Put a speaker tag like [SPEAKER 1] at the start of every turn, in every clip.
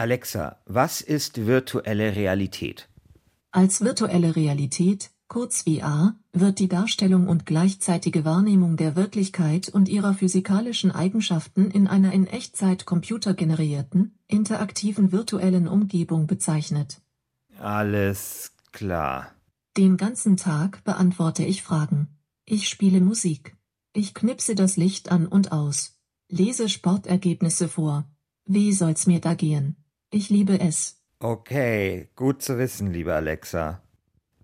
[SPEAKER 1] Alexa, was ist virtuelle Realität?
[SPEAKER 2] Als virtuelle Realität, kurz VR, wird die Darstellung und gleichzeitige Wahrnehmung der Wirklichkeit und ihrer physikalischen Eigenschaften in einer in Echtzeit computergenerierten, interaktiven virtuellen Umgebung bezeichnet.
[SPEAKER 1] Alles klar.
[SPEAKER 2] Den ganzen Tag beantworte ich Fragen. Ich spiele Musik. Ich knipse das Licht an und aus. Lese Sportergebnisse vor. Wie soll's mir da gehen? Ich liebe es.
[SPEAKER 1] Okay, gut zu wissen, liebe Alexa.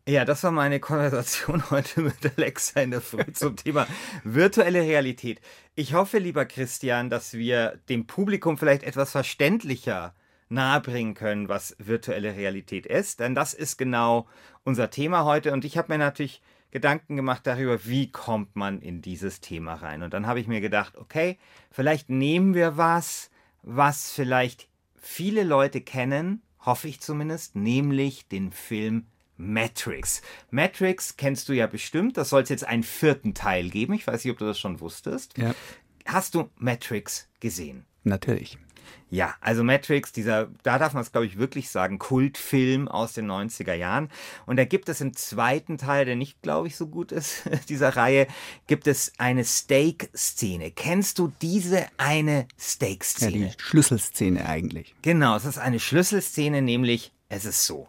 [SPEAKER 1] Ja, das war meine Konversation heute mit Alexa in der Früh zum Thema virtuelle Realität. Ich hoffe, lieber Christian, dass wir dem Publikum vielleicht etwas verständlicher nahebringen können, was virtuelle Realität ist, denn das ist genau unser Thema heute und ich habe mir natürlich Gedanken gemacht darüber, wie kommt man in dieses Thema rein. Und dann habe ich mir gedacht, okay, vielleicht nehmen wir was, was vielleicht viele Leute kennen, hoffe ich zumindest, nämlich den Film Matrix. Matrix kennst du ja bestimmt, das soll es jetzt einen vierten Teil geben. Ich weiß nicht, ob du das schon wusstest.
[SPEAKER 3] Ja.
[SPEAKER 1] Hast du Matrix gesehen?
[SPEAKER 3] Natürlich.
[SPEAKER 1] Ja, also Matrix, dieser, da darf man es glaube ich wirklich sagen, Kultfilm aus den 90er Jahren. Und da gibt es im zweiten Teil, der nicht glaube ich so gut ist, dieser Reihe, gibt es eine Steak-Szene. Kennst du diese eine Steak-Szene?
[SPEAKER 3] Ja, die Schlüsselszene eigentlich.
[SPEAKER 1] Genau, es ist eine Schlüsselszene, nämlich es ist so.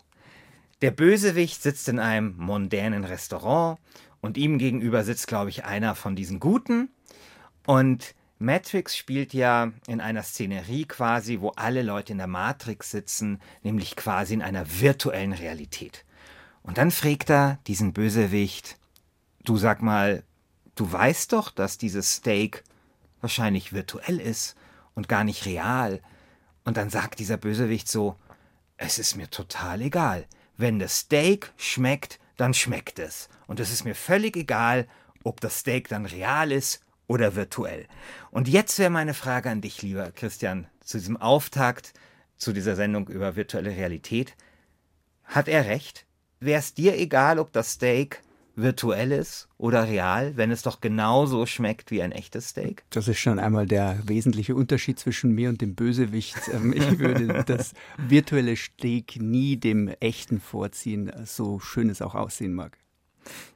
[SPEAKER 1] Der Bösewicht sitzt in einem mondänen Restaurant und ihm gegenüber sitzt, glaube ich, einer von diesen Guten. Und Matrix spielt ja in einer Szenerie quasi, wo alle Leute in der Matrix sitzen, nämlich quasi in einer virtuellen Realität. Und dann fragt er diesen Bösewicht, du sag mal, du weißt doch, dass dieses Steak wahrscheinlich virtuell ist und gar nicht real. Und dann sagt dieser Bösewicht so, es ist mir total egal. Wenn das Steak schmeckt, dann schmeckt es. Und es ist mir völlig egal, ob das Steak dann real ist oder virtuell. Und jetzt wäre meine Frage an dich, lieber Christian, zu diesem Auftakt zu dieser Sendung über virtuelle Realität. Hat er recht? Wäre es dir egal, ob das Steak virtuell ist oder real, wenn es doch genauso schmeckt wie ein echtes Steak?
[SPEAKER 3] Das ist schon einmal der wesentliche Unterschied zwischen mir und dem Bösewicht. Ähm, ich würde das virtuelle Steak nie dem echten vorziehen, so schön es auch aussehen mag.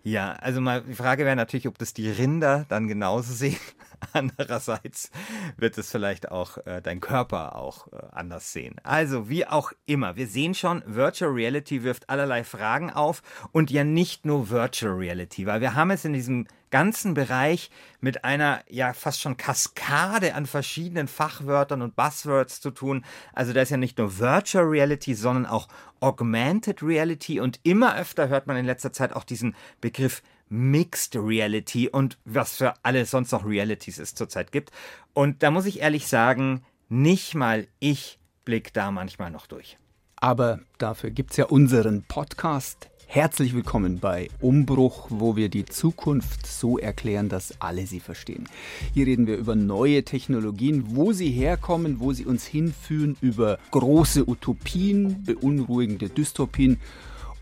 [SPEAKER 1] Ja, also mal die Frage wäre natürlich, ob das die Rinder dann genauso sehen. Andererseits wird es vielleicht auch äh, dein Körper auch äh, anders sehen. Also wie auch immer, wir sehen schon, Virtual Reality wirft allerlei Fragen auf und ja nicht nur Virtual Reality, weil wir haben es in diesem ganzen Bereich mit einer ja fast schon Kaskade an verschiedenen Fachwörtern und Buzzwords zu tun. Also da ist ja nicht nur Virtual Reality, sondern auch Augmented Reality und immer öfter hört man in letzter Zeit auch diesen Begriff Mixed Reality und was für alles sonst noch Realities es zurzeit gibt. Und da muss ich ehrlich sagen, nicht mal ich blick da manchmal noch durch.
[SPEAKER 3] Aber dafür gibt es ja unseren Podcast Herzlich willkommen bei Umbruch, wo wir die Zukunft so erklären, dass alle sie verstehen. Hier reden wir über neue Technologien, wo sie herkommen, wo sie uns hinführen, über große Utopien, beunruhigende Dystopien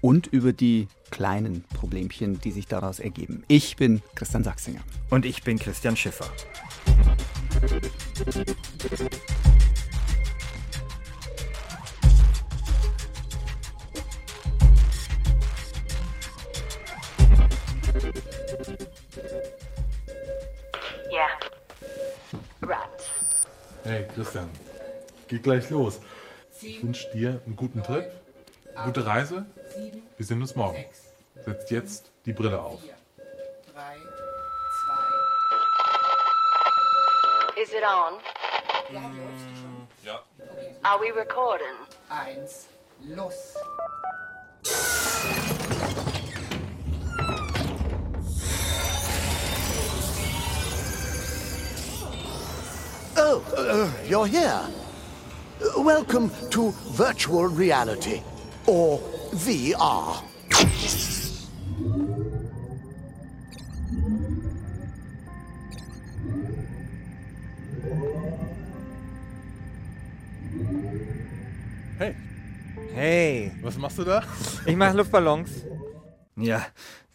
[SPEAKER 3] und über die kleinen Problemchen, die sich daraus ergeben. Ich bin Christian Sachsinger.
[SPEAKER 1] Und ich bin Christian Schiffer.
[SPEAKER 4] Hey Christian, geht gleich los. Ich wünsche dir einen guten Trip, gute Reise. Wir sehen uns morgen. Setzt jetzt die Brille auf.
[SPEAKER 5] Is it on?
[SPEAKER 4] Ja.
[SPEAKER 5] Are we recording?
[SPEAKER 6] Eins, los.
[SPEAKER 7] Oh, uh, you're here. Welcome to virtual reality, or VR.
[SPEAKER 4] Hey,
[SPEAKER 1] Hey,
[SPEAKER 4] was machst du da?
[SPEAKER 1] ich mache Luftballons. Ja,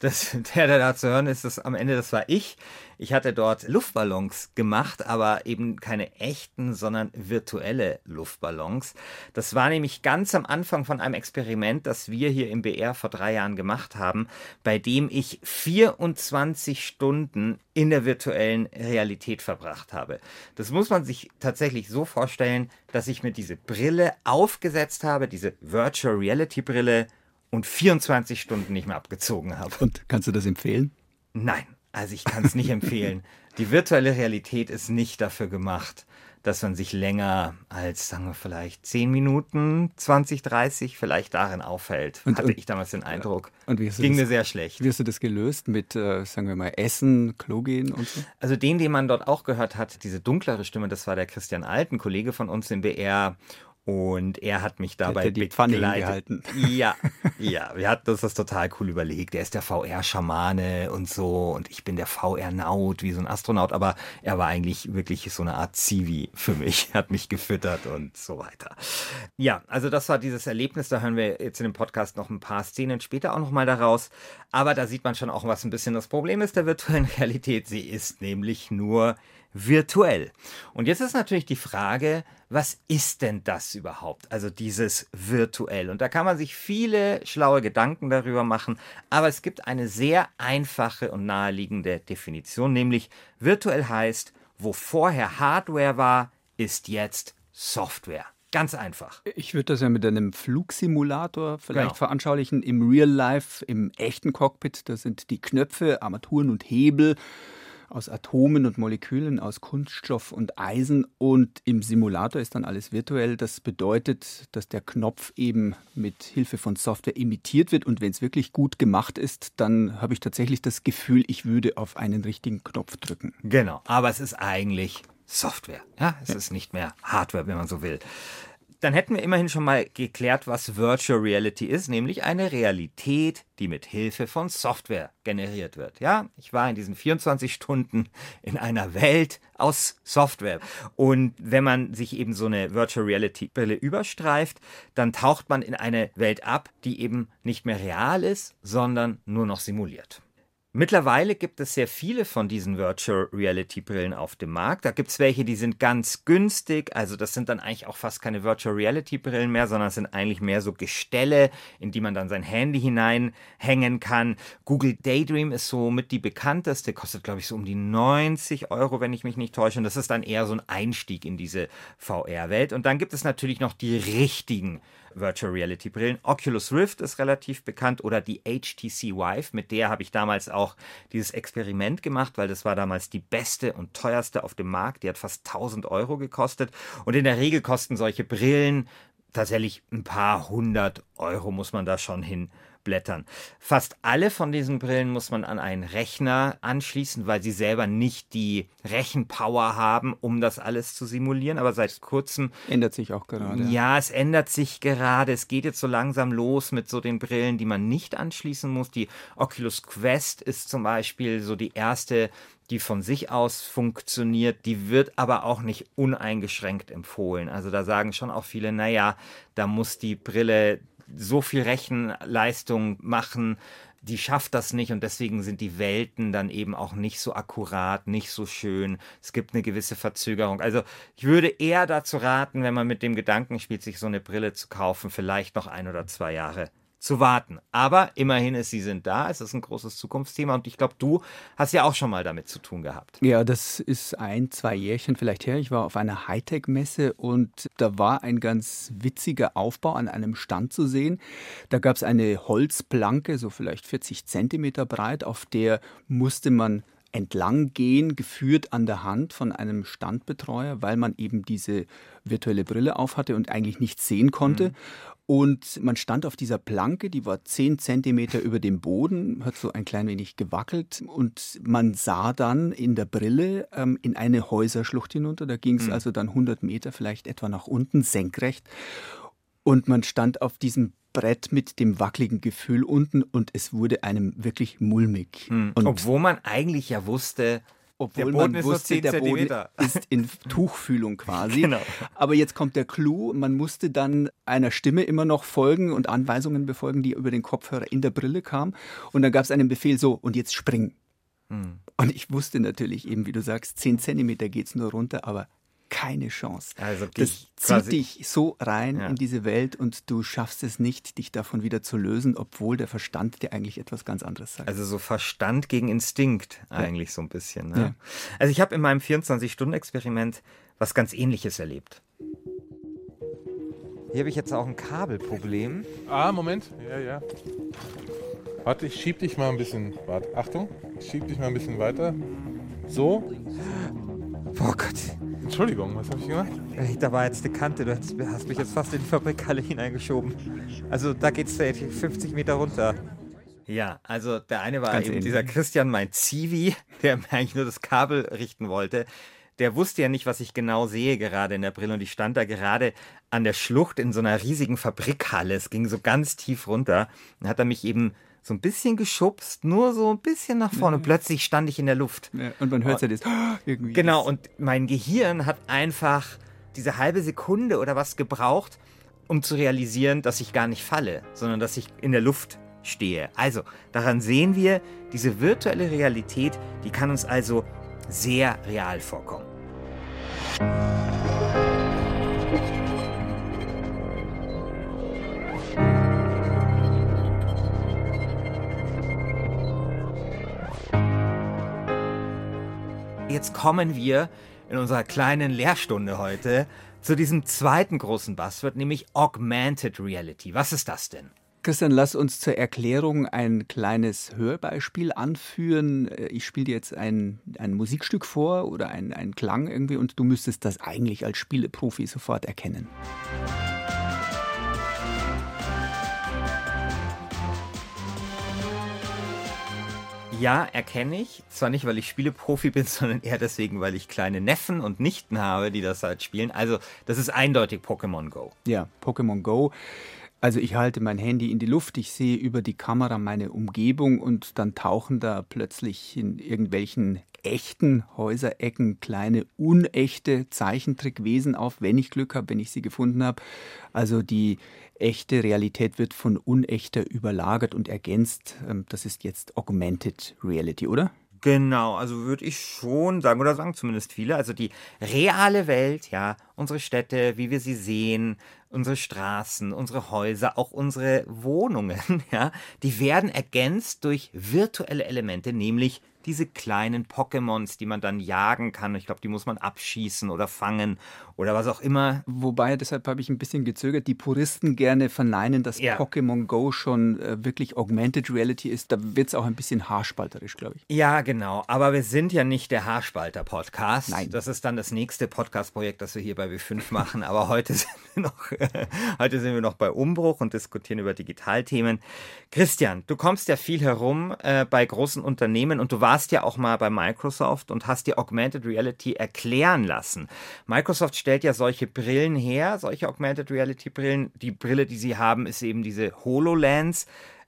[SPEAKER 1] Das, der, der da zu hören ist, das am Ende, das war ich. Ich hatte dort Luftballons gemacht, aber eben keine echten, sondern virtuelle Luftballons. Das war nämlich ganz am Anfang von einem Experiment, das wir hier im BR vor drei Jahren gemacht haben, bei dem ich 24 Stunden in der virtuellen Realität verbracht habe. Das muss man sich tatsächlich so vorstellen, dass ich mir diese Brille aufgesetzt habe, diese Virtual Reality Brille und 24 Stunden nicht mehr abgezogen habe.
[SPEAKER 3] Und kannst du das empfehlen?
[SPEAKER 1] Nein, also ich kann es nicht empfehlen. Die virtuelle Realität ist nicht dafür gemacht, dass man sich länger als, sagen wir vielleicht 10 Minuten, 20, 30 vielleicht darin aufhält.
[SPEAKER 3] Und-
[SPEAKER 1] Hatte
[SPEAKER 3] und-
[SPEAKER 1] ich damals den Eindruck.
[SPEAKER 3] Und wie hast du
[SPEAKER 1] Ging
[SPEAKER 3] das-
[SPEAKER 1] mir sehr schlecht.
[SPEAKER 3] Wie hast du das gelöst mit, äh, sagen wir mal, Essen, Klo gehen und so?
[SPEAKER 1] Also den, den man dort auch gehört hat, diese dunklere Stimme, das war der Christian Alten, Kollege von uns im BR. Und er hat mich dabei
[SPEAKER 3] dir die Pfanne
[SPEAKER 1] begleitet.
[SPEAKER 3] hingehalten.
[SPEAKER 1] Ja, ja, wir hatten uns das total cool überlegt. Er ist der VR-Schamane und so und ich bin der VR-Naut, wie so ein Astronaut, aber er war eigentlich wirklich so eine Art Zivi für mich, hat mich gefüttert und so weiter. Ja, also das war dieses Erlebnis, da hören wir jetzt in dem Podcast noch ein paar Szenen später auch nochmal daraus. Aber da sieht man schon auch, was ein bisschen das Problem ist der virtuellen Realität. Sie ist nämlich nur virtuell. Und jetzt ist natürlich die Frage, was ist denn das überhaupt? Also dieses virtuell. Und da kann man sich viele schlaue Gedanken darüber machen, aber es gibt eine sehr einfache und naheliegende Definition, nämlich virtuell heißt, wo vorher Hardware war, ist jetzt Software. Ganz einfach.
[SPEAKER 3] Ich würde das ja mit einem Flugsimulator vielleicht
[SPEAKER 1] Genau.
[SPEAKER 3] veranschaulichen. Im Real Life, im echten Cockpit, da sind die Knöpfe, Armaturen und Hebel aus Atomen und Molekülen, aus Kunststoff und Eisen. Und im Simulator ist dann alles virtuell. Das bedeutet, dass der Knopf eben mit Hilfe von Software imitiert wird. Und wenn es wirklich gut gemacht ist, dann habe ich tatsächlich das Gefühl, ich würde auf einen richtigen Knopf drücken.
[SPEAKER 1] Genau, aber es ist eigentlich Software. Ja, es ist nicht mehr Hardware, wenn man so will. Dann hätten wir immerhin schon mal geklärt, was Virtual Reality ist, nämlich eine Realität, die mit Hilfe von Software generiert wird. Ja, ich war in diesen 24 Stunden in einer Welt aus Software. Und wenn man sich eben so eine Virtual Reality Brille überstreift, dann taucht man in eine Welt ab, die eben nicht mehr real ist, sondern nur noch simuliert. Mittlerweile gibt es sehr viele von diesen Virtual Reality Brillen auf dem Markt. Da gibt es welche, die sind ganz günstig. Also das sind dann eigentlich auch fast keine Virtual Reality Brillen mehr, sondern es sind eigentlich mehr so Gestelle, in die man dann sein Handy hineinhängen kann. Google Daydream ist so mit die bekannteste, kostet glaube ich so um die 90 Euro, wenn ich mich nicht täusche. Und das ist dann eher so ein Einstieg in diese VR-Welt. Und dann gibt es natürlich noch die richtigen Virtual Reality Brillen. Oculus Rift ist relativ bekannt oder die HTC Vive, mit der habe ich damals auch dieses Experiment gemacht, weil das war damals die beste und teuerste auf dem Markt. Die hat fast 1000 Euro gekostet und in der Regel kosten solche Brillen tatsächlich ein paar hundert Euro muss man da schon hinblättern. Fast alle von diesen Brillen muss man an einen Rechner anschließen, weil sie selber nicht die Rechenpower haben, um das alles zu simulieren. Aber seit kurzem
[SPEAKER 3] Ändert sich auch gerade.
[SPEAKER 1] ja, es ändert sich gerade. Es geht jetzt so langsam los mit so den Brillen, die man nicht anschließen muss. Die Oculus Quest ist zum Beispiel so die erste, die von sich aus funktioniert. Die wird aber auch nicht uneingeschränkt empfohlen. Also da sagen schon auch viele, naja, da muss die Brille so viel Rechenleistung machen, die schafft das nicht und deswegen sind die Welten dann eben auch nicht so akkurat, nicht so schön. Es gibt eine gewisse Verzögerung. Also ich würde eher dazu raten, wenn man mit dem Gedanken spielt, sich so eine Brille zu kaufen, vielleicht noch ein oder zwei Jahre zu warten. Aber immerhin ist sie sind da. Es ist ein großes Zukunftsthema und ich glaube, du hast ja auch schon mal damit zu tun gehabt.
[SPEAKER 3] Ja, das ist ein, zwei Jährchen vielleicht her. Ich war auf einer Hightech-Messe und da war ein ganz witziger Aufbau an einem Stand zu sehen. Da gab es eine Holzplanke, so vielleicht 40 Zentimeter breit, auf der musste man entlang gehen, geführt an der Hand von einem Standbetreuer, weil man eben diese virtuelle Brille aufhatte und eigentlich nichts sehen konnte. Und man stand auf dieser Planke, die war 10 Zentimeter über dem Boden, hat so ein klein wenig gewackelt und man sah dann in der Brille ähm, in eine Häuserschlucht hinunter. Da ging es also dann 100 Meter vielleicht etwa nach unten, senkrecht. Und man stand auf diesem Brett mit dem wackeligen Gefühl unten und es wurde einem wirklich mulmig. Und
[SPEAKER 1] Obwohl man eigentlich ja wusste,
[SPEAKER 3] obwohl
[SPEAKER 1] Boden
[SPEAKER 3] man wusste,
[SPEAKER 1] 10
[SPEAKER 3] der Boden ist in Tuchfühlung quasi.
[SPEAKER 1] Genau.
[SPEAKER 3] Aber jetzt kommt der Clou, man musste dann einer Stimme immer noch folgen und Anweisungen befolgen, die über den Kopfhörer in der Brille kam. Und dann gab es einen Befehl so, und jetzt spring.
[SPEAKER 1] Hm.
[SPEAKER 3] Und ich wusste natürlich eben, wie du sagst, 10 Zentimeter geht's nur runter, aber keine Chance.
[SPEAKER 1] Also
[SPEAKER 3] das zieht dich so rein
[SPEAKER 1] Ja.
[SPEAKER 3] in diese Welt und du schaffst es nicht, dich davon wieder zu lösen, obwohl der Verstand dir eigentlich etwas ganz anderes sagt.
[SPEAKER 1] Also so Verstand gegen Instinkt eigentlich so ein bisschen. Ne?
[SPEAKER 3] Ja.
[SPEAKER 1] Also ich habe in meinem 24-Stunden-Experiment was ganz ähnliches erlebt. Hier habe ich jetzt auch ein Kabelproblem.
[SPEAKER 4] Ah, Moment. Ja, ja. Warte, ich schieb dich mal ein bisschen. Warte, Achtung. Ich schieb dich mal ein bisschen weiter. So.
[SPEAKER 1] Oh Gott,
[SPEAKER 4] Entschuldigung, was habe ich gemacht?
[SPEAKER 1] da war jetzt eine Kante. Du hast, hast mich jetzt fast in die Fabrikhalle hineingeschoben. Also da geht's da 50 Meter runter. Ja, also der eine war
[SPEAKER 3] Ganz
[SPEAKER 1] eben
[SPEAKER 3] ähnlich.
[SPEAKER 1] dieser Christian, mein Zivi, der mir eigentlich nur das Kabel richten wollte. Der wusste ja nicht, was ich genau sehe gerade in der Brille und ich stand da gerade an der Schlucht in so einer riesigen Fabrikhalle. Es ging so ganz tief runter. Dann hat er mich eben so ein bisschen geschubst, nur so ein bisschen nach vorne. Und plötzlich stand ich in der Luft.
[SPEAKER 3] Ja, und man hört ja das irgendwie.
[SPEAKER 1] Genau, und mein Gehirn hat einfach diese halbe Sekunde oder was gebraucht, um zu realisieren, dass ich gar nicht falle, sondern dass ich in der Luft stehe. Also, daran sehen wir, diese virtuelle Realität, die kann uns also sehr real vorkommen. Jetzt kommen wir in unserer kleinen Lehrstunde heute zu diesem zweiten großen Buzzword, nämlich Augmented Reality. Was ist das denn?
[SPEAKER 3] Christian, lass uns zur Erklärung ein kleines Hörbeispiel anführen. Äh, Ich spiele dir jetzt ein, ein Musikstück vor oder ein, ein Klang irgendwie und du müsstest das eigentlich als Spieleprofi sofort erkennen.
[SPEAKER 1] Ja, erkenne ich. Zwar nicht, weil ich Spieleprofi bin, sondern eher deswegen, weil ich kleine Neffen und Nichten habe, die das halt spielen. Also, das ist eindeutig Pokémon Go.
[SPEAKER 3] Ja, Pokémon Go. Also ich halte mein Handy in die Luft, ich sehe über die Kamera meine Umgebung und dann tauchen da plötzlich in irgendwelchen echten Häuserecken kleine unechte Zeichentrickwesen auf, wenn ich Glück habe, wenn ich sie gefunden habe. Also die echte Realität wird von unechter überlagert und ergänzt. Ähm, Das ist jetzt Augmented Reality, oder?
[SPEAKER 1] Genau, also würde ich schon sagen, oder sagen zumindest viele, also die reale Welt, ja, unsere Städte, wie wir sie sehen, unsere Straßen, unsere Häuser, auch unsere Wohnungen, ja, die werden ergänzt durch virtuelle Elemente, nämlich diese kleinen Pokémons, die man dann jagen kann. Ich glaube, die muss man abschießen oder fangen oder was auch immer.
[SPEAKER 3] Wobei, deshalb habe ich ein bisschen gezögert, die Puristen gerne verneinen, dass
[SPEAKER 1] Ja.
[SPEAKER 3] Pokémon Go schon äh, wirklich Augmented Reality ist. Da wird es auch ein bisschen haarspalterisch, glaube ich.
[SPEAKER 1] Ja, genau. Aber wir sind ja nicht der Haarspalter-Podcast.
[SPEAKER 3] Nein.
[SPEAKER 1] Das ist dann das nächste Podcast-Projekt, das wir hier bei W5 machen. Aber heute sind wir noch, heute sind wir noch bei Umbruch und diskutieren über Digitalthemen. Christian, du kommst ja viel herum äh, bei großen Unternehmen und du warst ja auch mal bei Microsoft und hast dir Augmented Reality erklären lassen. Microsoft stellt ja solche Brillen her, solche Augmented Reality Brillen. Die Brille, die sie haben, ist eben diese HoloLens.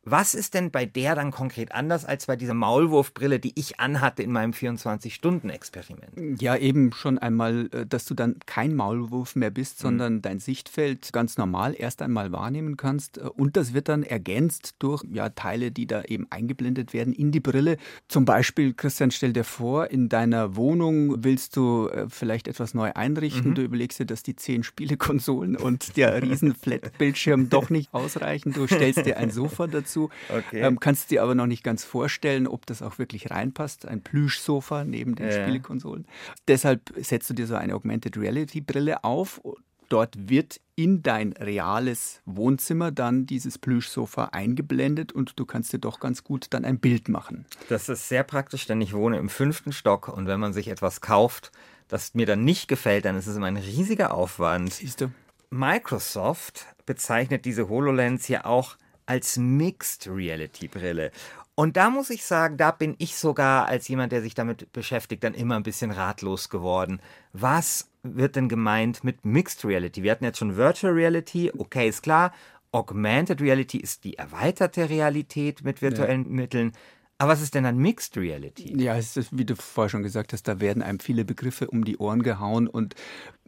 [SPEAKER 1] Was ist denn bei der dann konkret anders als bei dieser Maulwurfbrille, die ich anhatte in meinem 24-Stunden-Experiment?
[SPEAKER 3] Ja, eben schon einmal, äh, dass du dann kein Maulwurf mehr bist, sondern dein Sichtfeld ganz normal erst einmal wahrnehmen kannst. Äh, Und das wird dann ergänzt durch ja, Teile, die da eben eingeblendet werden in die Brille. Zum Beispiel, Christian, stell dir vor, in deiner Wohnung willst du äh, vielleicht etwas neu einrichten. Du überlegst dir, dass die zehn Spielekonsolen und der riesen Flat-Bildschirm doch nicht ausreichen. Du stellst dir ein Sofa dazu,
[SPEAKER 1] Okay.
[SPEAKER 3] ähm, kannst dir aber noch nicht ganz vorstellen, ob das auch wirklich reinpasst. Ein Plüschsofa neben den
[SPEAKER 1] Ja.
[SPEAKER 3] Spielekonsolen. Deshalb setzt du dir so eine Augmented Reality Brille auf. Dort wird in dein reales Wohnzimmer dann dieses Plüschsofa eingeblendet und du kannst dir doch ganz gut dann ein Bild machen.
[SPEAKER 1] Das ist sehr praktisch, denn ich wohne im fünften Stock und wenn man sich etwas kauft, das mir dann nicht gefällt, dann ist es immer ein riesiger Aufwand.
[SPEAKER 3] Siehst du?
[SPEAKER 1] Microsoft bezeichnet diese HoloLens ja auch als Mixed Reality Brille. Und da muss ich sagen, da bin ich sogar als jemand, der sich damit beschäftigt, dann immer ein bisschen ratlos geworden. Was wird denn gemeint mit Mixed Reality? Wir hatten jetzt schon Virtual Reality, okay, ist klar. Augmented Reality ist die erweiterte Realität mit virtuellen Mitteln. Aber was ist denn dann Mixed Reality?
[SPEAKER 3] Ja, es ist, wie du vorher schon gesagt hast, da werden einem viele Begriffe um die Ohren gehauen und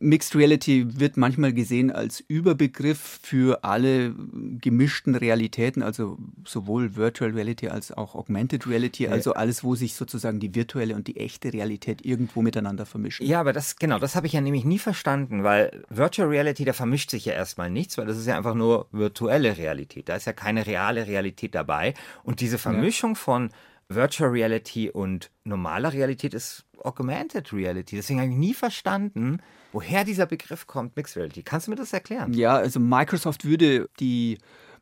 [SPEAKER 3] Mixed Reality wird manchmal gesehen als Überbegriff für alle gemischten Realitäten, also sowohl Virtual Reality als auch Augmented Reality, also alles, wo sich sozusagen die virtuelle und die echte Realität irgendwo miteinander vermischen.
[SPEAKER 1] Ja, aber das, genau, das habe ich ja nämlich nie verstanden, weil Virtual Reality, da vermischt sich ja erstmal nichts, weil das ist ja einfach nur virtuelle Realität. Da ist ja keine reale Realität dabei. Und diese Vermischung von Virtual Reality und normaler Realität ist Augmented Reality. Deswegen habe ich nie verstanden, woher dieser Begriff kommt, Mixed Reality. Kannst du mir das erklären?
[SPEAKER 3] Ja, also Microsoft würde die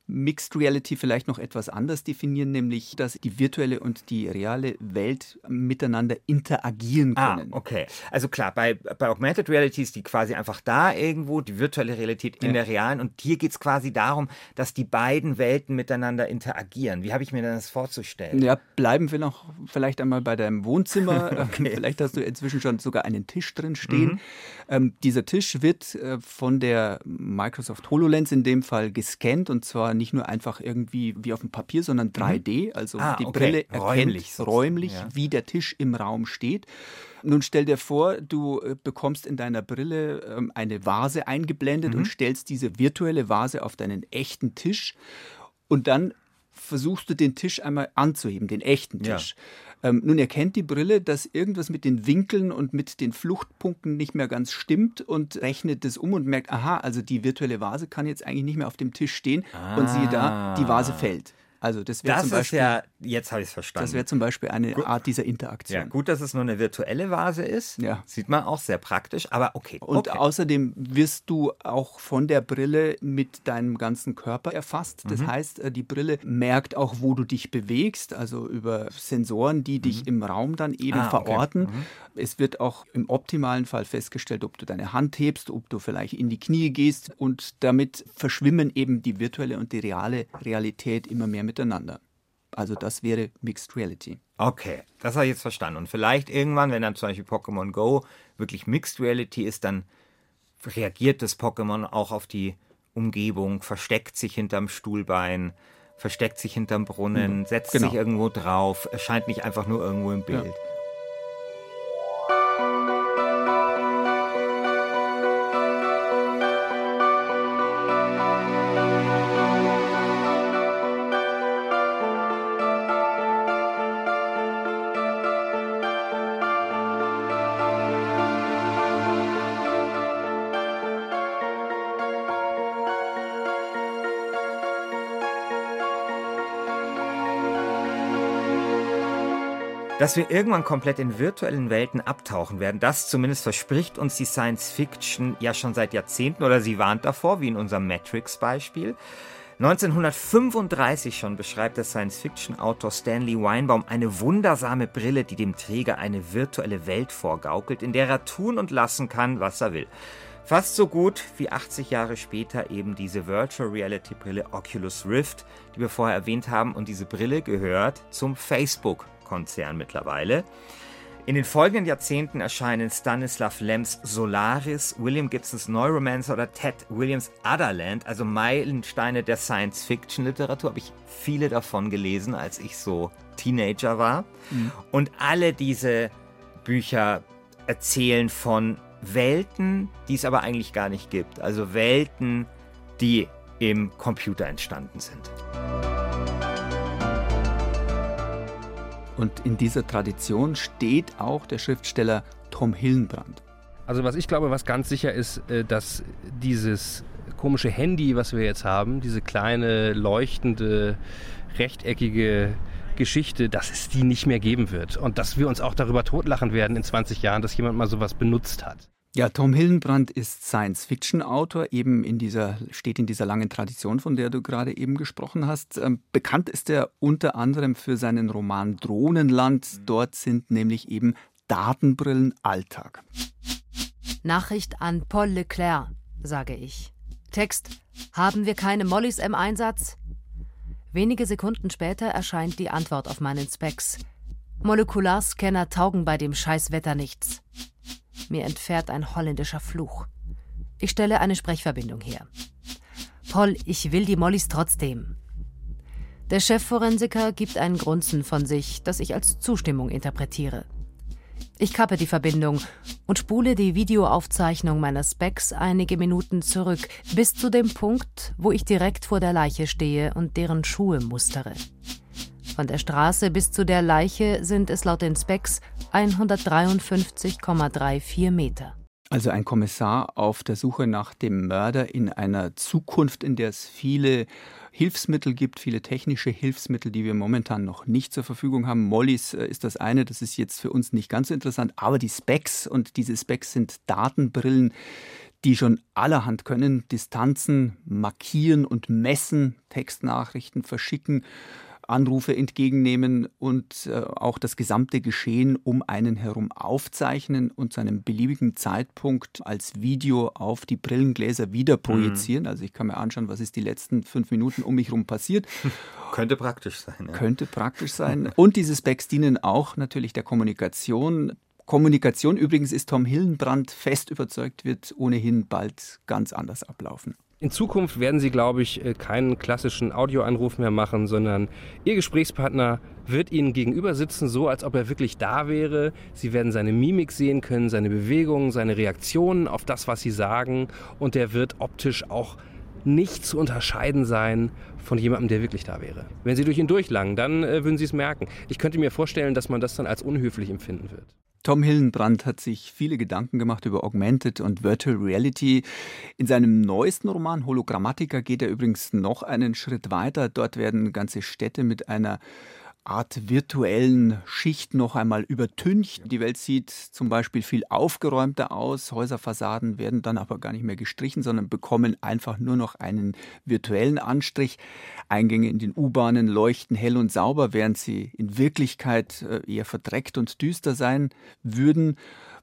[SPEAKER 3] Mixed Reality vielleicht noch etwas anders definieren, nämlich dass die virtuelle und die reale Welt miteinander interagieren
[SPEAKER 1] Ah,
[SPEAKER 3] können.
[SPEAKER 1] okay. Also klar, bei, bei Augmented Reality ist die quasi einfach da irgendwo, die virtuelle Realität in
[SPEAKER 3] Ja.
[SPEAKER 1] der realen. Und hier geht es quasi darum, dass die beiden Welten miteinander interagieren. Wie habe ich mir das vorzustellen?
[SPEAKER 3] Ja, bleiben wir noch vielleicht einmal bei deinem Wohnzimmer. Vielleicht hast du inzwischen schon sogar einen Tisch drin stehen. Ähm, dieser Tisch wird äh, von der Microsoft HoloLens in dem Fall gescannt und zwar nicht nur einfach irgendwie wie auf dem Papier, sondern 3D. Also
[SPEAKER 1] Ah,
[SPEAKER 3] die
[SPEAKER 1] okay.
[SPEAKER 3] Brille erkennt
[SPEAKER 1] Räumlich
[SPEAKER 3] räumlich,
[SPEAKER 1] ja.
[SPEAKER 3] wie der Tisch im Raum steht. Nun stell dir vor, du äh, bekommst in deiner Brille ähm, eine Vase eingeblendet
[SPEAKER 1] Mhm.
[SPEAKER 3] und stellst diese virtuelle Vase auf deinen echten Tisch und dann versuchst du den Tisch einmal anzuheben, den echten
[SPEAKER 1] Ja.
[SPEAKER 3] Ähm, nun erkennt die Brille, dass irgendwas mit den Winkeln und mit den Fluchtpunkten nicht mehr ganz stimmt und rechnet das um und merkt, aha, also die virtuelle Vase kann jetzt eigentlich nicht mehr auf dem Tisch stehen und siehe da, die Vase fällt. Also das wäre zum Beispiel,
[SPEAKER 1] ja, jetzt habe ich es verstanden.
[SPEAKER 3] das wäre zum Beispiel eine Art dieser Interaktion.
[SPEAKER 1] ja, gut, dass es nur eine virtuelle Vase ist.
[SPEAKER 3] Ja.
[SPEAKER 1] Sieht man auch sehr praktisch, aber okay.
[SPEAKER 3] Und
[SPEAKER 1] okay.
[SPEAKER 3] außerdem wirst du auch von der Brille mit deinem ganzen Körper erfasst. Das
[SPEAKER 1] Mhm.
[SPEAKER 3] heißt, äh, die Brille merkt auch, wo du dich bewegst, also über Sensoren, die dich im Raum dann eben
[SPEAKER 1] Mhm. Ah, okay.
[SPEAKER 3] verorten. Es wird auch im optimalen Fall festgestellt, ob du deine Hand hebst, ob du vielleicht in die Knie gehst und damit verschwimmen eben die virtuelle und die reale Realität immer mehr miteinander. Also das wäre Mixed Reality.
[SPEAKER 1] Okay, das habe ich jetzt verstanden. Und vielleicht irgendwann, wenn dann zum Beispiel Pokémon Go wirklich Mixed Reality ist, dann reagiert das Pokémon auch auf die Umgebung, versteckt sich hinterm Stuhlbein, versteckt sich hinterm Brunnen, setzt
[SPEAKER 3] genau.
[SPEAKER 1] sich irgendwo drauf, erscheint nicht einfach nur irgendwo im Bild. Dass wir irgendwann komplett in virtuellen Welten abtauchen werden, das zumindest verspricht uns die Science Fiction ja schon seit Jahrzehnten oder sie warnt davor, wie in unserem Matrix-Beispiel. 1935 schon beschreibt der Science-Fiction-Autor Stanley Weinbaum eine wundersame Brille, die dem Träger eine virtuelle Welt vorgaukelt, in der er tun und lassen kann, was er will. Fast so gut wie 80 Jahre später eben diese Virtual Reality Brille Oculus Rift, die wir vorher erwähnt haben. Und diese Brille gehört zum Facebook-Konzern mittlerweile. In den folgenden Jahrzehnten erscheinen Stanislav Lems Solaris, William Gibsons Neuromancer oder Ted Williams Otherland, also Meilensteine der Science-Fiction-Literatur. Habe ich viele davon gelesen, als ich so Teenager war. Und alle diese Bücher erzählen von Welten, die es aber eigentlich gar nicht gibt. Also Welten, die im Computer entstanden sind.
[SPEAKER 3] Und in dieser Tradition steht auch der Schriftsteller Tom Hillenbrand.
[SPEAKER 8] Also was ich glaube, was ganz sicher ist, äh, dass dieses komische Handy, was wir jetzt haben, diese kleine leuchtende rechteckige Geschichte, dass es die nicht mehr geben wird und dass wir uns auch darüber totlachen werden in 20 Jahren, dass jemand mal sowas benutzt hat.
[SPEAKER 3] Ja, Tom Hillenbrand ist Science-Fiction-Autor, eben in dieser, steht in dieser langen Tradition, von der du gerade eben gesprochen hast. Ähm, bekannt ist er unter anderem für seinen Roman Drohnenland. Dort sind nämlich eben Datenbrillen Alltag.
[SPEAKER 9] Nachricht an Paul Leclerc, sage ich. Text: Haben wir keine Mollys im Einsatz? Wenige Sekunden später erscheint die Antwort auf meinen Specs. Molekularscanner taugen bei dem Scheißwetter nichts. Mir entfährt ein holländischer Fluch. Ich stelle eine Sprechverbindung her. Paul, ich will die Mollys trotzdem. Der Chefforensiker gibt ein Grunzen von sich, das ich als Zustimmung interpretiere. Ich kappe die Verbindung und spule die Videoaufzeichnung meiner Specs einige Minuten zurück, bis zu dem Punkt, wo ich direkt vor der Leiche stehe und deren Schuhe mustere. Von der Straße bis zu der Leiche sind es laut den Specs 153,34 Meter.
[SPEAKER 3] Also ein Kommissar auf der Suche nach dem Mörder in einer Zukunft, in der es viele Hilfsmittel gibt, viele technische Hilfsmittel, die wir momentan noch nicht zur Verfügung haben. Mollys äh, ist das eine, das ist jetzt für uns nicht ganz so interessant, aber die Specs und diese Specs sind Datenbrillen, die schon allerhand können, Distanzen markieren und messen, Textnachrichten verschicken, Anrufe entgegennehmen und äh, auch das gesamte Geschehen um einen herum aufzeichnen und zu einem beliebigen Zeitpunkt als Video auf die Brillengläser wieder projizieren. Mhm. Also ich kann mir anschauen, was ist die letzten fünf Minuten um mich herum passiert.
[SPEAKER 1] Könnte praktisch sein. Ja.
[SPEAKER 3] Könnte praktisch sein. Und diese Specs dienen auch natürlich der Kommunikation. Kommunikation übrigens ist Tom Hillenbrand fest überzeugt, wird ohnehin bald ganz anders ablaufen.
[SPEAKER 8] In Zukunft werden Sie, glaube ich, äh, keinen klassischen Audioanruf mehr machen, sondern Ihr Gesprächspartner wird Ihnen gegenüber sitzen, so als ob er wirklich da wäre. Sie werden seine Mimik sehen können, seine Bewegungen, seine Reaktionen auf das, was Sie sagen. Und der wird optisch auch nicht zu unterscheiden sein von jemandem, der wirklich da wäre. Wenn Sie durch ihn durchlangen, dann äh, würden Sie es merken. Ich könnte mir vorstellen, dass man das dann als unhöflich empfinden wird.
[SPEAKER 3] Tom Hillenbrand hat sich viele Gedanken gemacht über Augmented und Virtual Reality. In seinem neuesten Roman Hologrammatica geht er übrigens noch einen Schritt weiter. Dort werden ganze Städte mit einer Art virtuellen Schicht noch einmal übertüncht. Die Welt sieht zum Beispiel viel aufgeräumter aus. Häuserfassaden werden dann aber gar nicht mehr gestrichen, sondern bekommen einfach nur noch einen virtuellen Anstrich. Eingänge in den U-Bahnen leuchten hell und sauber, während sie in Wirklichkeit äh, eher verdreckt und düster sein würden.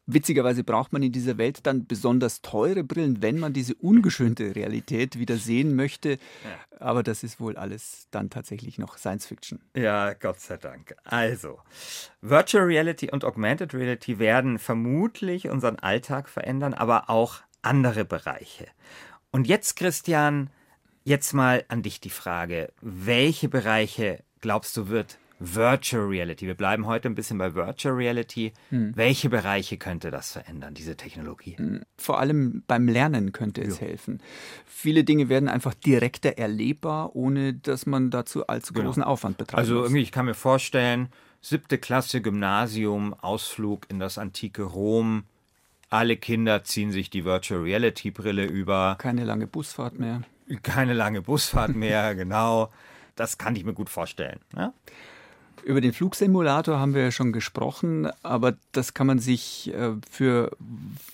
[SPEAKER 3] Witzigerweise braucht man in dieser Welt dann besonders teure Brillen, wenn man diese ungeschönte Realität wieder sehen möchte. Aber das ist wohl alles dann tatsächlich noch Science Fiction.
[SPEAKER 1] Ja, Gott sei Dank. Also, Virtual Reality und Augmented Reality werden vermutlich unseren Alltag verändern, aber auch andere Bereiche. Und jetzt, Christian, jetzt mal an dich die Frage, welche Bereiche glaubst du wird Virtual Reality. Wir bleiben heute ein bisschen bei Virtual Reality. Hm. Welche Bereiche könnte das verändern, diese Technologie? Hm.
[SPEAKER 3] Vor allem beim Lernen könnte es jo. helfen. Viele Dinge werden einfach direkter erlebbar, ohne dass man dazu allzu genau. großen Aufwand betreibt.
[SPEAKER 1] Also irgendwie, ich kann mir vorstellen, siebte Klasse Gymnasium, Ausflug in das antike Rom. Alle Kinder ziehen sich die Virtual Reality Brille über.
[SPEAKER 3] Keine lange Busfahrt mehr.
[SPEAKER 1] Keine lange Busfahrt mehr, genau. Das kann ich mir gut vorstellen. Ja?
[SPEAKER 3] Über den Flugsimulator haben wir ja schon gesprochen, aber das kann man sich äh, für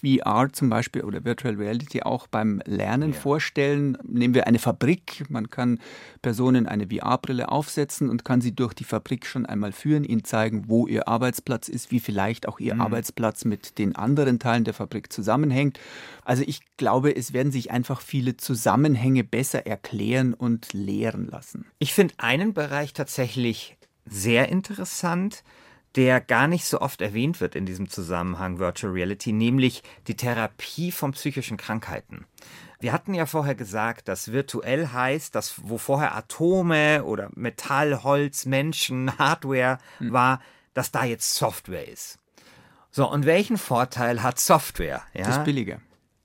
[SPEAKER 3] VR zum Beispiel oder Virtual Reality auch beim Lernen ja. vorstellen. Nehmen wir eine Fabrik, man kann Personen eine VR-Brille aufsetzen und kann sie durch die Fabrik schon einmal führen, ihnen zeigen, wo ihr Arbeitsplatz ist, wie vielleicht auch ihr mhm. Arbeitsplatz mit den anderen Teilen der Fabrik zusammenhängt. Also ich glaube, es werden sich einfach viele Zusammenhänge besser erklären und lehren lassen.
[SPEAKER 1] Ich finde einen Bereich tatsächlich sehr interessant, der gar nicht so oft erwähnt wird in diesem Zusammenhang Virtual Reality, nämlich die Therapie von psychischen Krankheiten. Wir hatten ja vorher gesagt, dass virtuell heißt, dass wo vorher Atome oder Metall, Holz, Menschen, Hardware hm. war, dass da jetzt Software ist. So, und welchen Vorteil hat Software?
[SPEAKER 3] Ja? Das ist billiger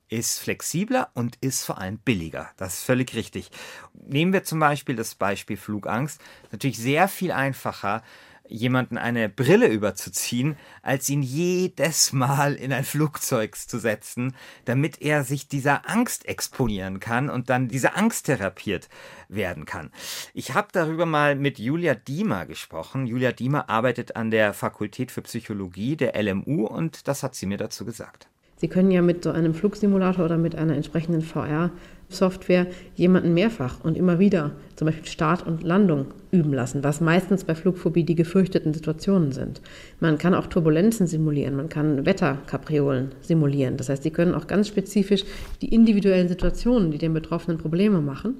[SPEAKER 1] ist flexibler und ist vor allem billiger. Das ist völlig richtig. Nehmen wir zum Beispiel das Beispiel Flugangst. Natürlich sehr viel einfacher, jemanden eine Brille überzuziehen, als ihn jedes Mal in ein Flugzeug zu setzen, damit er sich dieser Angst exponieren kann und dann diese Angst therapiert werden kann. Ich habe darüber mal mit Julia Diemer gesprochen. Julia Diemer arbeitet an der Fakultät für Psychologie der LMU und das hat sie mir dazu gesagt.
[SPEAKER 10] Sie können ja mit so einem Flugsimulator oder mit einer entsprechenden VR-Software jemanden mehrfach und immer wieder zum Beispiel Start und Landung üben lassen, was meistens bei Flugphobie die gefürchteten Situationen sind. Man kann auch Turbulenzen simulieren, man kann Wetterkapriolen simulieren. Das heißt, Sie können auch ganz spezifisch die individuellen Situationen, die den Betroffenen Probleme machen,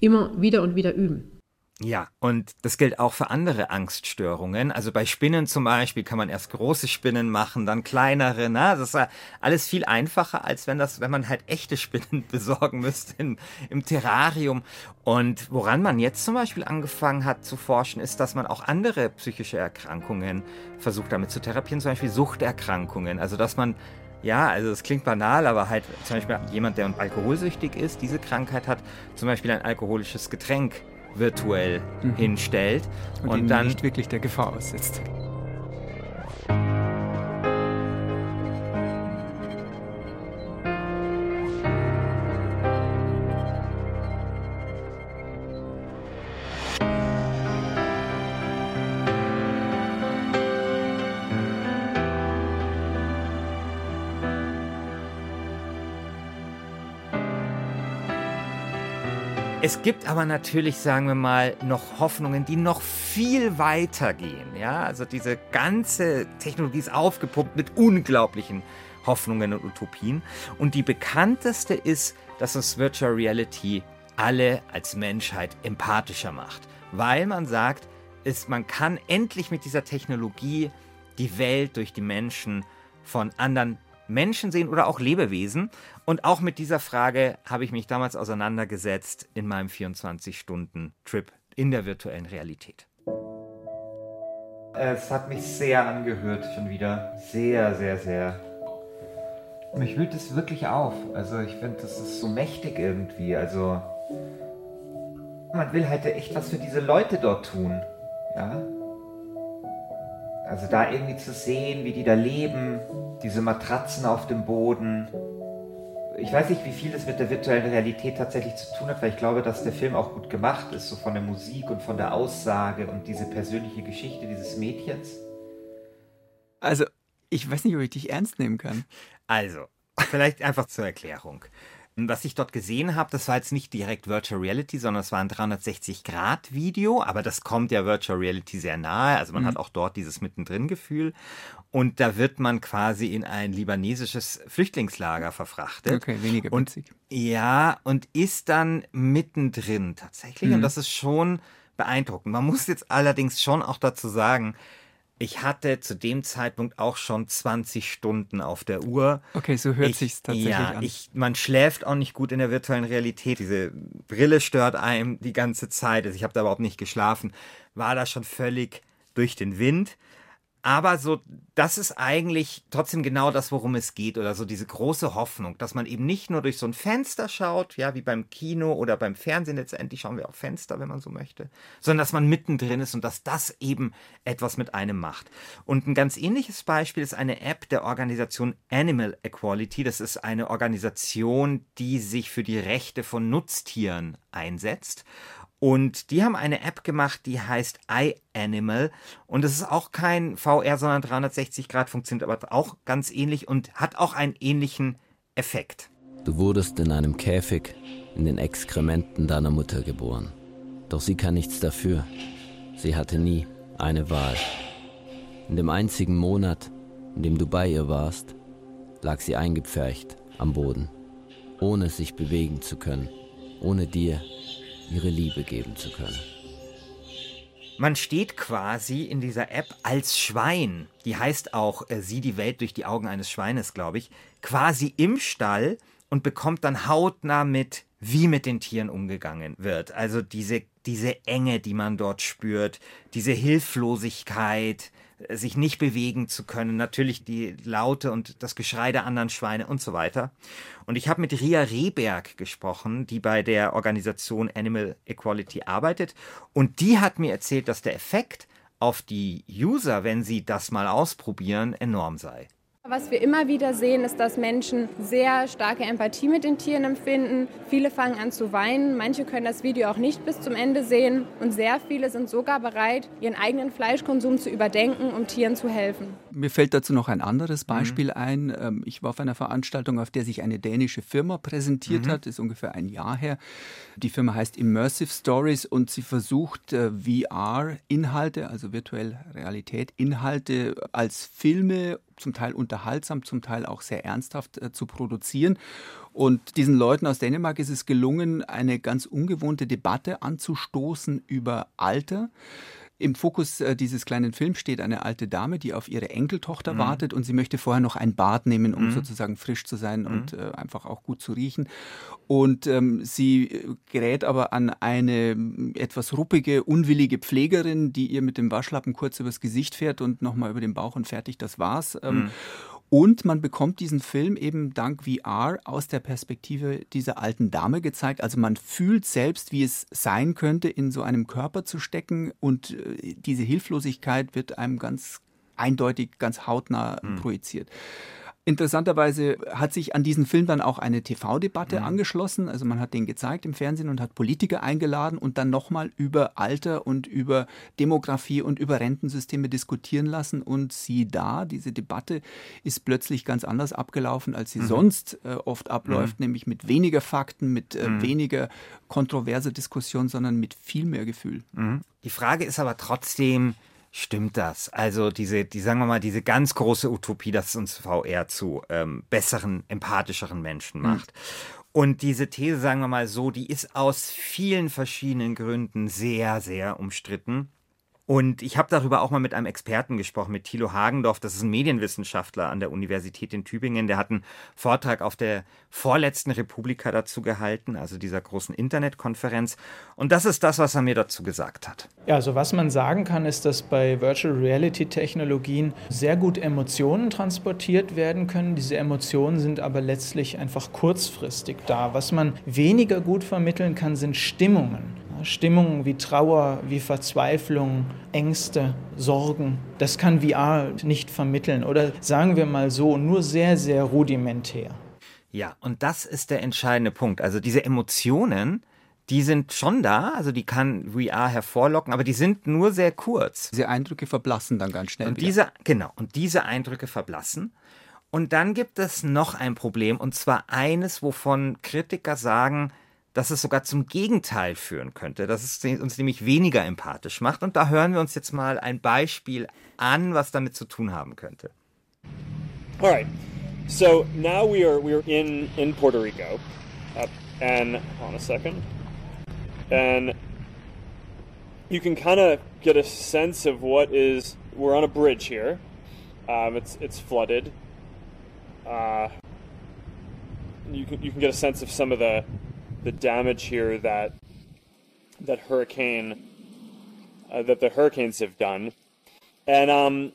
[SPEAKER 10] immer wieder und wieder üben.
[SPEAKER 1] Ja, und das gilt auch für andere Angststörungen. Also bei Spinnen zum Beispiel kann man erst große Spinnen machen, dann kleinere. Ne? Das ist alles viel einfacher, als wenn das, wenn man halt echte Spinnen besorgen müsste im, im Terrarium. Und woran man jetzt zum Beispiel angefangen hat zu forschen, ist, dass man auch andere psychische Erkrankungen versucht damit zu therapieren, zum Beispiel Suchterkrankungen. Also dass man ja, also es klingt banal, aber halt zum Beispiel jemand, der alkoholsüchtig ist, diese Krankheit hat, zum Beispiel ein alkoholisches Getränk virtuell mhm. hinstellt
[SPEAKER 3] und, und dann nicht wirklich der Gefahr aussetzt.
[SPEAKER 1] Es gibt aber natürlich, sagen wir mal, noch Hoffnungen, die noch viel weiter gehen. Ja, also diese ganze Technologie ist aufgepumpt mit unglaublichen Hoffnungen und Utopien. Und die bekannteste ist, dass uns Virtual Reality alle als Menschheit empathischer macht, weil man sagt, ist, man kann endlich mit dieser Technologie die Welt durch die Menschen von anderen Menschen sehen oder auch Lebewesen. Und auch mit dieser Frage habe ich mich damals auseinandergesetzt in meinem 24-Stunden-Trip in der virtuellen Realität. Es hat mich sehr angehört schon wieder. Sehr, sehr, sehr. Mich wühlt es wirklich auf. Also ich finde, das ist so mächtig irgendwie. Also man will halt echt was für diese Leute dort tun. Ja, also da irgendwie zu sehen, wie die da leben, diese Matratzen auf dem Boden. Ich weiß nicht, wie viel das mit der virtuellen Realität tatsächlich zu tun hat, weil ich glaube, dass der Film auch gut gemacht ist, so von der Musik und von der Aussage und diese persönliche Geschichte dieses Mädchens.
[SPEAKER 3] Also, ich weiß nicht, ob ich dich ernst nehmen kann.
[SPEAKER 1] Also, vielleicht einfach zur Erklärung. Was ich dort gesehen habe, das war jetzt nicht direkt Virtual Reality, sondern es war ein 360-Grad-Video, aber das kommt ja Virtual Reality sehr nahe. Also man mhm. hat auch dort dieses Mittendrin-Gefühl. Und da wird man quasi in ein libanesisches Flüchtlingslager verfrachtet.
[SPEAKER 3] Okay, weniger witzig.
[SPEAKER 1] Und, ja, und ist dann mittendrin tatsächlich. Mhm. Und das ist schon beeindruckend. Man muss jetzt allerdings schon auch dazu sagen, ich hatte zu dem Zeitpunkt auch schon 20 Stunden auf der Uhr.
[SPEAKER 3] Okay, so hört sich tatsächlich
[SPEAKER 1] ja,
[SPEAKER 3] an.
[SPEAKER 1] Ich, man schläft auch nicht gut in der virtuellen Realität. Diese Brille stört einem die ganze Zeit. Also ich habe da überhaupt nicht geschlafen. War da schon völlig durch den Wind. Aber so, das ist eigentlich trotzdem genau das, worum es geht, oder so diese große Hoffnung, dass man eben nicht nur durch so ein Fenster schaut, ja, wie beim Kino oder beim Fernsehen letztendlich schauen wir auch Fenster, wenn man so möchte, sondern dass man mittendrin ist und dass das eben etwas mit einem macht. Und ein ganz ähnliches Beispiel ist eine App der Organisation Animal Equality. Das ist eine Organisation, die sich für die Rechte von Nutztieren einsetzt. Und die haben eine App gemacht, die heißt iAnimal. Und es ist auch kein VR, sondern 360 Grad, funktioniert aber auch ganz ähnlich und hat auch einen ähnlichen Effekt.
[SPEAKER 11] Du wurdest in einem Käfig in den Exkrementen deiner Mutter geboren. Doch sie kann nichts dafür. Sie hatte nie eine Wahl. In dem einzigen Monat, in dem du bei ihr warst, lag sie eingepfercht am Boden, ohne sich bewegen zu können, ohne dir ihre Liebe geben zu können.
[SPEAKER 1] Man steht quasi in dieser App als Schwein. Die heißt auch äh, Sieh die Welt durch die Augen eines Schweines, glaube ich. Quasi im Stall und bekommt dann hautnah mit, wie mit den Tieren umgegangen wird. Also diese, diese Enge, die man dort spürt, diese Hilflosigkeit, sich nicht bewegen zu können, natürlich die Laute und das Geschrei der anderen Schweine und so weiter. Und ich habe mit Ria Rehberg gesprochen, die bei der Organisation Animal Equality arbeitet. Und die hat mir erzählt, dass der Effekt auf die User, wenn sie das mal ausprobieren, enorm sei.
[SPEAKER 12] Was wir immer wieder sehen, ist, dass Menschen sehr starke Empathie mit den Tieren empfinden. Viele fangen an zu weinen, manche können das Video auch nicht bis zum Ende sehen und sehr viele sind sogar bereit, ihren eigenen Fleischkonsum zu überdenken, um Tieren zu helfen.
[SPEAKER 3] Mir fällt dazu noch ein anderes Beispiel mhm. ein. Ähm, ich war auf einer Veranstaltung, auf der sich eine dänische Firma präsentiert mhm. hat, das ist ungefähr ein Jahr her. Die Firma heißt Immersive Stories und sie versucht äh, VR-Inhalte, also virtuelle Realität, Inhalte als Filme zum Teil unterhaltsam, zum Teil auch sehr ernsthaft äh, zu produzieren. Und diesen Leuten aus Dänemark ist es gelungen, eine ganz ungewohnte Debatte anzustoßen über Alter. Im Fokus äh, dieses kleinen Films steht eine alte Dame, die auf ihre Enkeltochter mhm. wartet und sie möchte vorher noch ein Bad nehmen, um mhm. sozusagen frisch zu sein mhm. und äh, einfach auch gut zu riechen. Und ähm, sie äh, gerät aber an eine etwas ruppige, unwillige Pflegerin, die ihr mit dem Waschlappen kurz übers Gesicht fährt und nochmal über den Bauch und fertig, das war's. Ähm, mhm. Und man bekommt diesen Film eben dank VR aus der Perspektive dieser alten Dame gezeigt. Also man fühlt selbst, wie es sein könnte, in so einem Körper zu stecken. Und äh, diese Hilflosigkeit wird einem ganz eindeutig, ganz hautnah mhm. projiziert. Interessanterweise hat sich an diesen Film dann auch eine TV-Debatte mhm. angeschlossen. Also man hat den gezeigt im Fernsehen und hat Politiker eingeladen und dann nochmal über Alter und über Demografie und über Rentensysteme diskutieren lassen. Und sieh da, diese Debatte ist plötzlich ganz anders abgelaufen, als sie mhm. sonst äh, oft abläuft, mhm. nämlich mit weniger Fakten, mit äh, mhm. weniger kontroverser Diskussion, sondern mit viel mehr Gefühl.
[SPEAKER 1] Mhm. Die Frage ist aber trotzdem, Stimmt das? Also diese, die sagen wir mal, diese ganz große Utopie, dass uns VR zu ähm, besseren, empathischeren Menschen hm. macht. Mhm. Und diese These, sagen wir mal so, die ist aus vielen verschiedenen Gründen sehr, sehr umstritten. Und ich habe darüber auch mal mit einem Experten gesprochen, mit Thilo Hagendorf. Das ist ein Medienwissenschaftler an der Universität in Tübingen. Der hat einen Vortrag auf der vorletzten Republika dazu gehalten, also dieser großen Internetkonferenz. Und das ist das, was er mir dazu gesagt hat.
[SPEAKER 13] Ja, also was man sagen kann, ist, dass bei Virtual Reality Technologien sehr gut Emotionen transportiert werden können. Diese Emotionen sind aber letztlich einfach kurzfristig da. Was man weniger gut vermitteln kann, sind Stimmungen. Stimmungen wie Trauer, wie Verzweiflung, Ängste, Sorgen, das kann VR nicht vermitteln oder sagen wir mal so, nur sehr, sehr rudimentär.
[SPEAKER 1] Ja, und das ist der entscheidende Punkt. Also diese Emotionen, die sind schon da, also die kann VR hervorlocken, aber die sind nur sehr kurz.
[SPEAKER 3] Diese Eindrücke verblassen dann ganz schnell.
[SPEAKER 1] Und wieder. diese, genau, und diese Eindrücke verblassen. Und dann gibt es noch ein Problem, und zwar eines, wovon Kritiker sagen, dass es sogar zum Gegenteil führen könnte, dass es uns nämlich weniger empathisch macht. Und da hören wir uns jetzt mal ein Beispiel an, was damit zu tun haben könnte.
[SPEAKER 14] All right. So now we are we are in in Puerto Rico, uh, and on a second, and you can kind of get a sense of what is. We're on a bridge here. Um, it's it's flooded. Uh, you can you can get a sense of some of the the damage here that that hurricane uh, that the hurricanes have done, and um,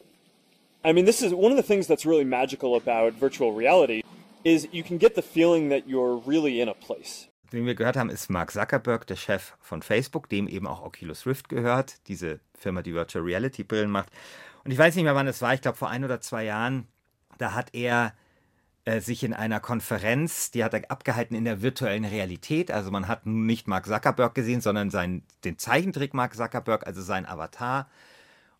[SPEAKER 14] I mean this is one of the things that's really magical about virtual reality is you can get the feeling that you're really in a place.
[SPEAKER 1] Den wir gehört haben, ist Mark Zuckerberg, der Chef von Facebook, dem eben auch Oculus Rift gehört, diese Firma, die Virtual Reality Brillen macht. Und ich weiß nicht mehr, wann es war, ich glaube vor ein oder zwei Jahren, da hat er sich in einer Konferenz, die hat er abgehalten in der virtuellen Realität. Also man hat nicht Mark Zuckerberg gesehen, sondern seinen, den Zeichentrick Mark Zuckerberg, also sein Avatar.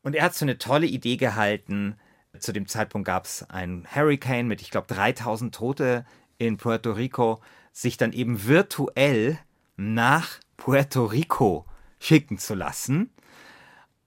[SPEAKER 1] Und er hat so eine tolle Idee gehalten. Zu dem Zeitpunkt gab es einen Hurricane mit, ich glaube, 3000 Tote in Puerto Rico, sich dann eben virtuell nach Puerto Rico schicken zu lassen.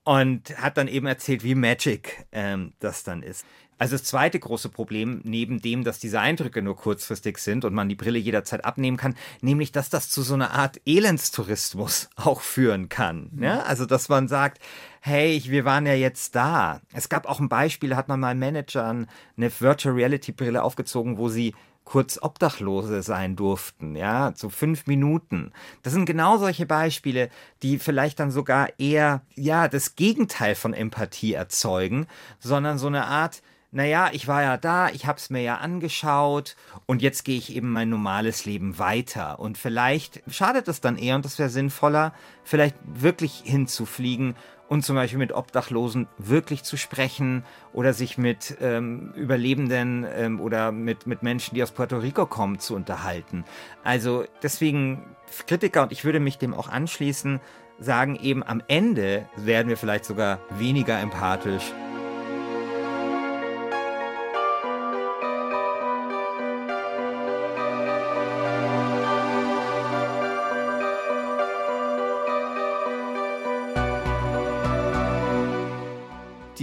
[SPEAKER 1] Und hat dann eben erzählt, wie Magic ähm, das dann ist. Also das zweite große Problem, neben dem, dass diese Eindrücke nur kurzfristig sind und man die Brille jederzeit abnehmen kann, nämlich, dass das zu so einer Art Elendstourismus auch führen kann. Mhm. Ja? Also, dass man sagt, hey, wir waren ja jetzt da. Es gab auch ein Beispiel, da hat man mal Managern eine Virtual Reality Brille aufgezogen, wo sie kurz Obdachlose sein durften, ja, so fünf Minuten. Das sind genau solche Beispiele, die vielleicht dann sogar eher, ja, das Gegenteil von Empathie erzeugen, sondern so eine Art, naja, ich war ja da, ich habe es mir ja angeschaut und jetzt gehe ich eben mein normales Leben weiter. Und vielleicht schadet es dann eher und das wäre sinnvoller, vielleicht wirklich hinzufliegen und zum Beispiel mit Obdachlosen wirklich zu sprechen oder sich mit ähm, Überlebenden ähm, oder mit, mit Menschen, die aus Puerto Rico kommen, zu unterhalten. Also deswegen Kritiker, und ich würde mich dem auch anschließen, sagen eben am Ende werden wir vielleicht sogar weniger empathisch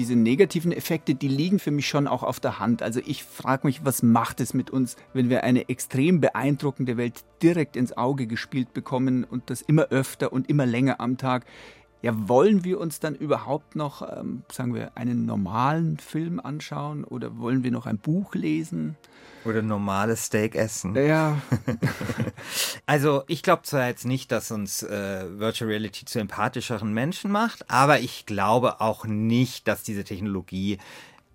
[SPEAKER 3] diese negativen Effekte, die liegen für mich schon auch auf der Hand. Also ich frage mich, was macht es mit uns, wenn wir eine extrem beeindruckende Welt direkt ins Auge gespielt bekommen und das immer öfter und immer länger am Tag. Ja, wollen wir uns dann überhaupt noch, ähm, sagen wir, einen normalen Film anschauen oder wollen wir noch ein Buch lesen?
[SPEAKER 1] Oder normales Steak essen.
[SPEAKER 3] Ja.
[SPEAKER 1] also ich glaube zwar jetzt nicht, dass uns äh, Virtual Reality zu empathischeren Menschen macht, aber ich glaube auch nicht, dass diese Technologie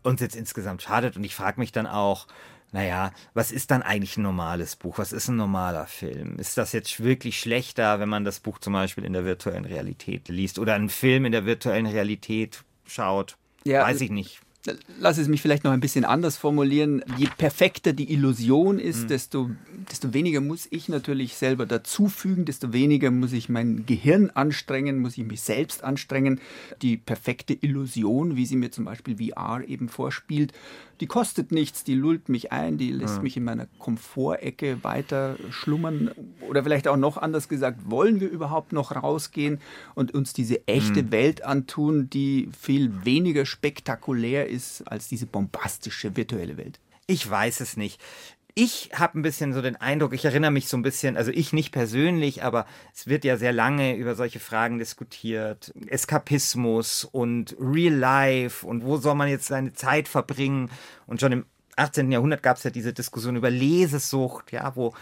[SPEAKER 1] uns jetzt insgesamt schadet. Und ich frage mich dann auch, naja, was ist dann eigentlich ein normales Buch? Was ist ein normaler Film? Ist das jetzt wirklich schlechter, wenn man das Buch zum Beispiel in der virtuellen Realität liest oder einen Film in der virtuellen Realität schaut? Ja, Weiß ich nicht
[SPEAKER 3] lass es mich vielleicht noch ein bisschen anders formulieren. Je perfekter die Illusion ist, mhm. desto, desto weniger muss ich natürlich selber dazufügen, desto weniger muss ich mein Gehirn anstrengen, muss ich mich selbst anstrengen. Die perfekte Illusion, wie sie mir zum Beispiel VR eben vorspielt, die kostet nichts, die lullt mich ein, die lässt ja. mich in meiner Komfortecke weiter schlummern. Oder vielleicht auch noch anders gesagt, wollen wir überhaupt noch rausgehen und uns diese echte mhm. Welt antun, die viel weniger spektakulär ist als diese bombastische virtuelle Welt?
[SPEAKER 1] Ich weiß es nicht ich habe ein bisschen so den Eindruck, ich erinnere mich so ein bisschen, also ich nicht persönlich, aber es wird ja sehr lange über solche Fragen diskutiert. Eskapismus und Real Life und wo soll man jetzt seine Zeit verbringen? Und schon im 18. Jahrhundert gab es ja diese Diskussion über Lesesucht, ja, wo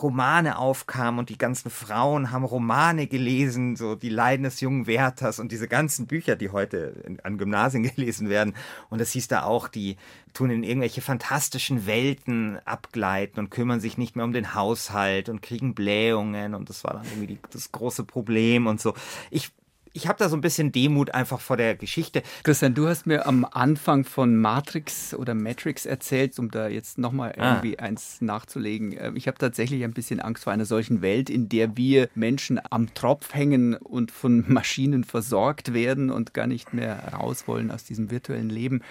[SPEAKER 1] Romane aufkamen und die ganzen Frauen haben Romane gelesen, so die Leiden des jungen Werthers und diese ganzen Bücher, die heute an Gymnasien gelesen werden. Und es hieß da auch, die tun in irgendwelche fantastischen Welten abgleiten und kümmern sich nicht mehr um den Haushalt und kriegen Blähungen und das war dann irgendwie die, das große Problem und so. Ich ich habe da so ein bisschen Demut einfach vor der Geschichte.
[SPEAKER 3] Christian, du hast mir am Anfang von Matrix oder Matrix erzählt, um da jetzt nochmal ah. irgendwie ah. eins nachzulegen. Ähm, ich habe tatsächlich ein bisschen Angst vor einer solchen Welt, in der wir Menschen am Tropf hängen und von Maschinen versorgt werden und gar nicht mehr raus wollen aus diesem virtuellen Leben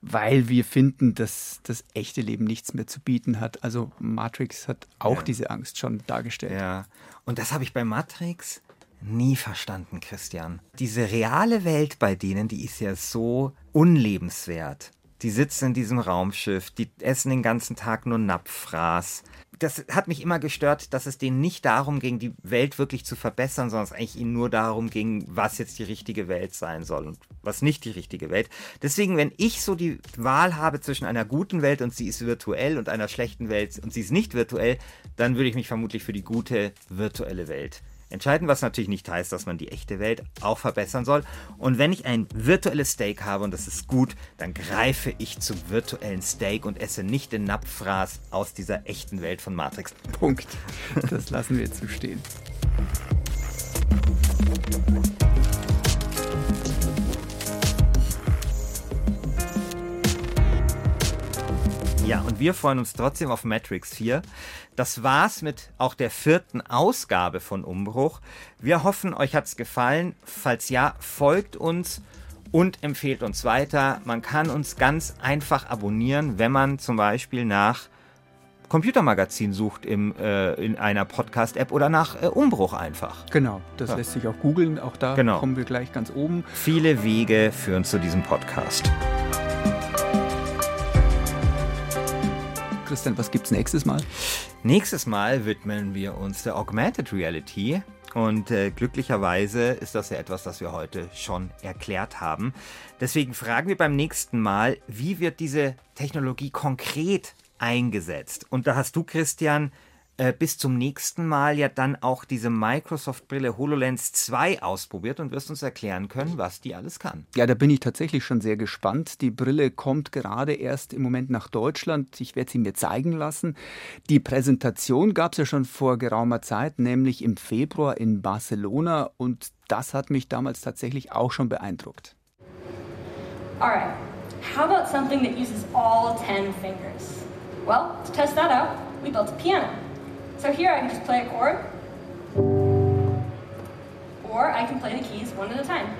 [SPEAKER 3] weil wir finden, dass das echte Leben nichts mehr zu bieten hat. Also Matrix hat auch ja. diese Angst schon dargestellt.
[SPEAKER 1] Ja, und das habe ich bei Matrix nie verstanden, Christian. Diese reale Welt bei denen, die ist ja so unlebenswert. Die sitzen in diesem Raumschiff, die essen den ganzen Tag nur Napfraß. Das hat mich immer gestört, dass es denen nicht darum ging, die Welt wirklich zu verbessern, sondern es eigentlich ihnen nur darum ging, was jetzt die richtige Welt sein soll und was nicht die richtige Welt. Deswegen, wenn ich so die Wahl habe zwischen einer guten Welt und sie ist virtuell und einer schlechten Welt und sie ist nicht virtuell, dann würde ich mich vermutlich für die gute virtuelle Welt entscheiden, was natürlich nicht heißt, dass man die echte Welt auch verbessern soll. Und wenn ich ein virtuelles Steak habe und das ist gut, dann greife ich zum virtuellen Steak und esse nicht den Napfraß aus dieser echten Welt von Matrix.
[SPEAKER 3] Punkt. Das lassen wir jetzt so stehen.
[SPEAKER 1] Ja, und wir freuen uns trotzdem auf Matrix 4. Das war's mit auch der vierten Ausgabe von Umbruch. Wir hoffen, euch hat's gefallen. Falls ja, folgt uns und empfehlt uns weiter. Man kann uns ganz einfach abonnieren, wenn man zum Beispiel nach Computermagazin sucht im, äh, in einer Podcast-App oder nach äh, Umbruch einfach.
[SPEAKER 3] Genau, das ja. lässt sich auch googeln. Auch da genau. kommen wir gleich ganz oben.
[SPEAKER 1] Viele Wege führen zu diesem Podcast.
[SPEAKER 3] Christian, was gibt es nächstes Mal?
[SPEAKER 1] Nächstes Mal widmen wir uns der Augmented Reality. Und äh, glücklicherweise ist das ja etwas, das wir heute schon erklärt haben. Deswegen fragen wir beim nächsten Mal, wie wird diese Technologie konkret eingesetzt? Und da hast du, Christian, äh, bis zum nächsten Mal ja dann auch diese Microsoft-Brille HoloLens 2 ausprobiert und wirst uns erklären können, was die alles kann.
[SPEAKER 3] Ja, da bin ich tatsächlich schon sehr gespannt. Die Brille kommt gerade erst im Moment nach Deutschland. Ich werde sie mir zeigen lassen. Die Präsentation gab es ja schon vor geraumer Zeit, nämlich im Februar in Barcelona und das hat mich damals tatsächlich auch schon beeindruckt.
[SPEAKER 15] Alright, how about something that uses all 10 fingers? Well, to test that out, we built a piano. So here I can just play a chord, or I can play the keys one at a time.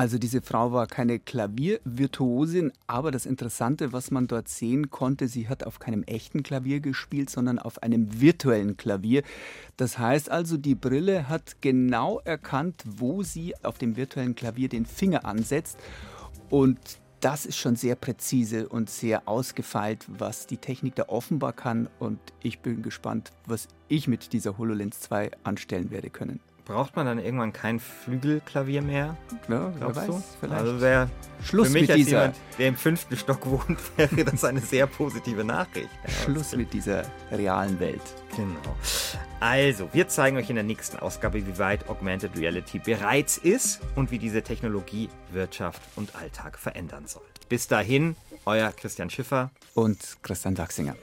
[SPEAKER 3] Also diese Frau war keine Klaviervirtuosin, aber das Interessante, was man dort sehen konnte, sie hat auf keinem echten Klavier gespielt, sondern auf einem virtuellen Klavier. Das heißt also, die Brille hat genau erkannt, wo sie auf dem virtuellen Klavier den Finger ansetzt und das ist schon sehr präzise und sehr ausgefeilt, was die Technik da offenbar kann. Und ich bin gespannt, was ich mit dieser HoloLens 2 anstellen werde können
[SPEAKER 1] braucht man dann irgendwann kein Flügelklavier mehr?
[SPEAKER 3] Ja, wer weiß,
[SPEAKER 1] du?
[SPEAKER 3] vielleicht.
[SPEAKER 1] Also wär,
[SPEAKER 3] Schluss
[SPEAKER 1] für mich
[SPEAKER 3] mit
[SPEAKER 1] als
[SPEAKER 3] dieser,
[SPEAKER 1] jemand, der im fünften Stock wohnt, wäre das eine sehr positive Nachricht.
[SPEAKER 3] Schluss mit dieser realen Welt.
[SPEAKER 1] Genau. Also, wir zeigen euch in der nächsten Ausgabe, wie weit Augmented Reality bereits ist und wie diese Technologie Wirtschaft und Alltag verändern soll. Bis dahin, euer Christian Schiffer
[SPEAKER 3] und Christian Sachsinger.